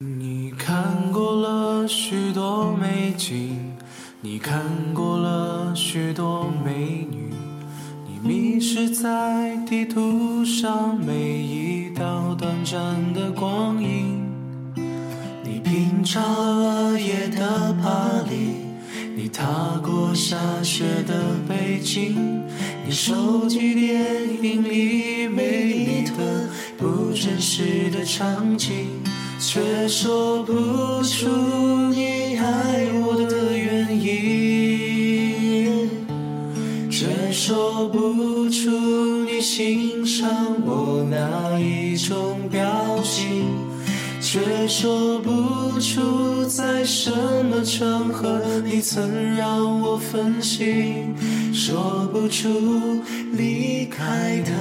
你看过了许多美景，你看过了许多美女，你迷失在地图上每一道短暂的光阴。你品尝了夜的巴黎，你踏过下雪的北京，你收集电影里美丽的不真实的场景，却说不出你爱我的原因，却说不出你欣赏我哪一种表情。却说不出在什么场合你曾让我分心，说不出离开的